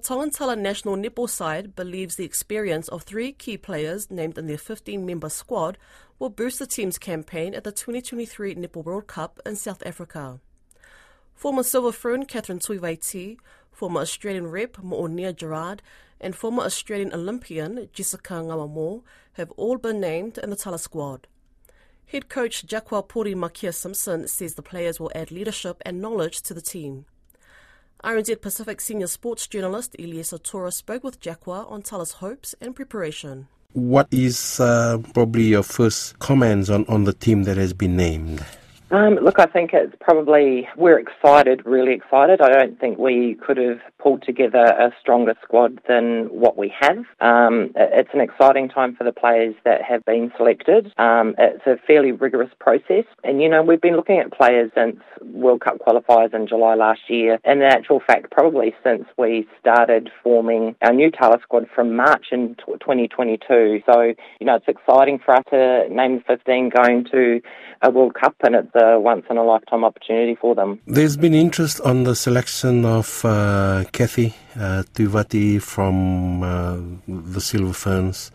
Tongan Tala national netball side believes the experience of three key players named in their 15-member squad will boost the team's campaign at the 2023 Netball World Cup in South Africa. Former Silver Fern Cathrine Tuivaiti, former Australian rep Mo'onia Gerrard, and former Australian Olympian Jessica Ngawamo have all been named in the Tala squad. Head coach Jakwa Pori Makia Simpson says the players will add leadership and knowledge to the team. RNZ Pacific senior sports journalist Iliesa Tora spoke with Jakwa on Tala's hopes and preparation. What is uh, probably your first comments on, on the team that has been named? Um, look, I think it's probably, we're excited, really excited. I don't think we could have pulled together a stronger squad than what we have. Um, it's an exciting time for the players that have been selected. Um, it's a fairly rigorous process. And, you know, we've been looking at players since World Cup qualifiers in July last year. And in actual fact, probably since we started forming our new Tala squad from March in 2022. So, you know, it's exciting for us to name 15 going to a World Cup and it's a once in a lifetime opportunity for them. There's been interest on the selection of uh, Kathy uh, Tuivaiti from uh, the Silver Ferns,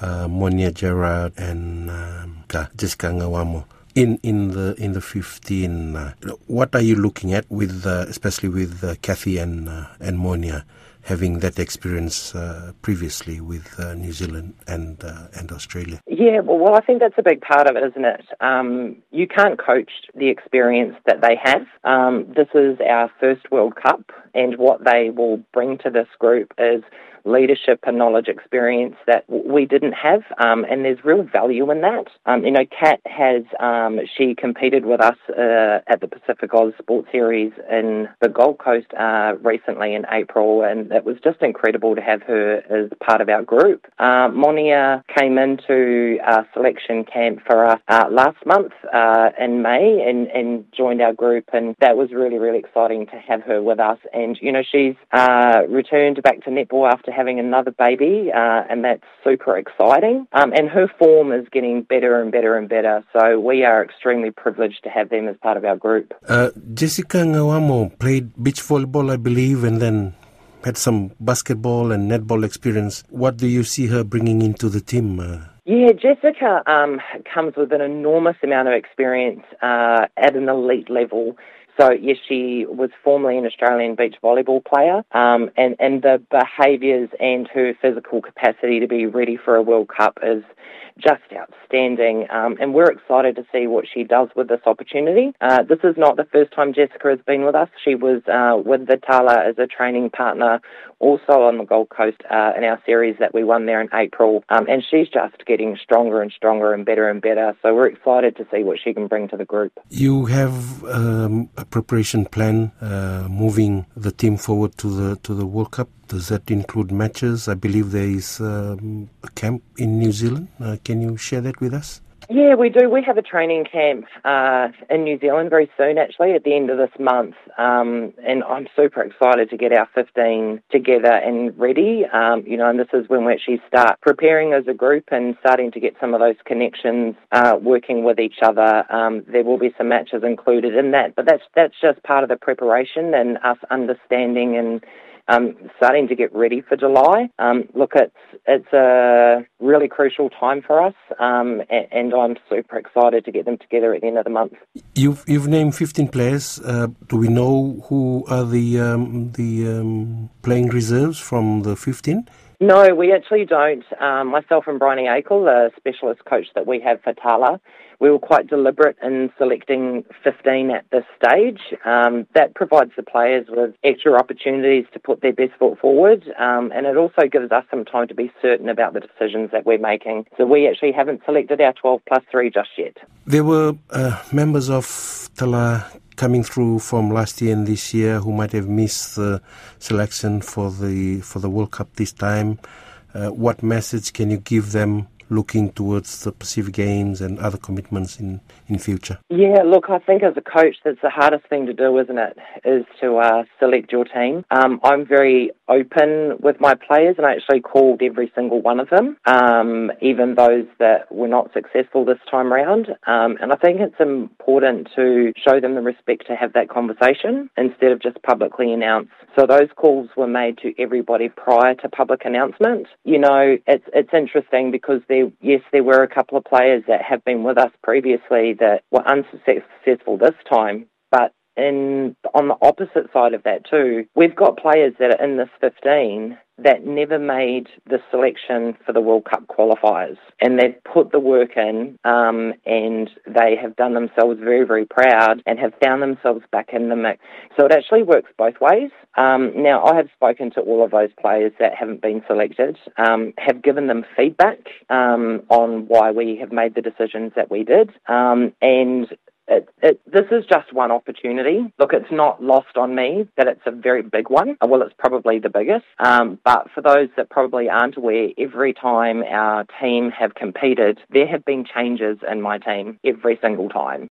uh, Mo'onia Gerrard, and um, Jessica Ngawamo. In, in the in the 15, uh, what are you looking at with uh, especially with Kathy and and Mo'onia? Having that experience uh, previously with uh, New Zealand and uh, and Australia? Yeah, well, well, I think that's a big part of it, isn't it? Um, you can't coach the experience that they have. Um, this is our first World Cup, and what they will bring to this group is leadership and knowledge experience that we didn't have, um, and there's real value in that. Um, you know, Kat has um, she competed with us uh, at the PacificAus Sports Series in the Gold Coast uh, recently in April, and it was just incredible to have her as part of our group. Uh, Mo'onia came into our selection camp for us uh, last month uh, in May and, and joined our group, and that was really really exciting to have her with us. And you know, she's uh, returned back to netball after having another baby, uh, and that's super exciting. Um, and her form is getting better and better and better. So we are extremely privileged to have them as part of our group. Uh, Jessica Ngawamo played beach volleyball, I believe, and then had some basketball and netball experience. What do you see her bringing into the team? Uh? Yeah, Jessica um, comes with an enormous amount of experience uh, at an elite level. So yes, she was formerly an Australian beach volleyball player, um, and and the behaviours and her physical capacity to be ready for a World Cup is just outstanding. Um, and we're excited to see what she does with this opportunity. Uh, this is not the first time Jessica has been with us. She was uh, with the Tala as a training partner also on the Gold Coast uh, in our series that we won there in April. Um, and she's just getting stronger and stronger and better and better. So we're excited to see what she can bring to the group. You have um, a preparation plan uh, moving the team forward to the to the World Cup. Does that include matches? I believe there is um, a camp in New Zealand. Uh, can you share that with us? Yeah, we do. We have a training camp uh, in New Zealand very soon, actually, at the end of this month. Um, and I'm super excited to get our 15 together and ready. Um, you know, and this is when we actually start preparing as a group and starting to get some of those connections, uh, working with each other. Um, there will be some matches included in that, but that's that's just part of the preparation and us understanding and um, starting to get ready for July. Um, look, it's it's a really crucial time for us, um, and, and, I'm super excited to get them together at the end of the month. You've you've named 15 players. Uh, do we know who are the um, the um, playing reserves from the 15? No, we actually don't. Um, myself and Bryony Akle, the specialist coach that we have for Tala, we were quite deliberate in selecting 15 at this stage. Um, that provides the players with extra opportunities to put their best foot forward, um, and it also gives us some time to be certain about the decisions that we're making. So we actually haven't selected our 12 plus 3 just yet. There were uh, members of Tala coming through from last year and this year who might have missed the selection for the for the World Cup this time. Uh, what message can you give them looking towards the Pacific Games and other commitments in, in future? Yeah, look, I think as a coach, that's the hardest thing to do, isn't it? Is to uh, select your team. Um, I'm very open with my players, and I actually called every single one of them, um, even those that were not successful this time around. Um, and I think it's important to show them the respect to have that conversation instead of just publicly announce. So those calls were made to everybody prior to public announcement. You know, it's it's interesting because there, yes, there were a couple of players that have been with us previously that were unsuccessful this time, but in on the opposite side of that too, we've got players that are in this 15 that never made the selection for the World Cup qualifiers, and they've put the work in, um, and they have done themselves very, very proud, and have found themselves back in the mix. So it actually works both ways. Um, now, I have spoken to all of those players that haven't been selected, um, have given them feedback um, on why we have made the decisions that we did, um, and it, it, this is just one opportunity. Look, it's not lost on me that it's a very big one. Well, it's probably the biggest. Um, but for those that probably aren't aware, every time our team have competed, there have been changes in my team every single time.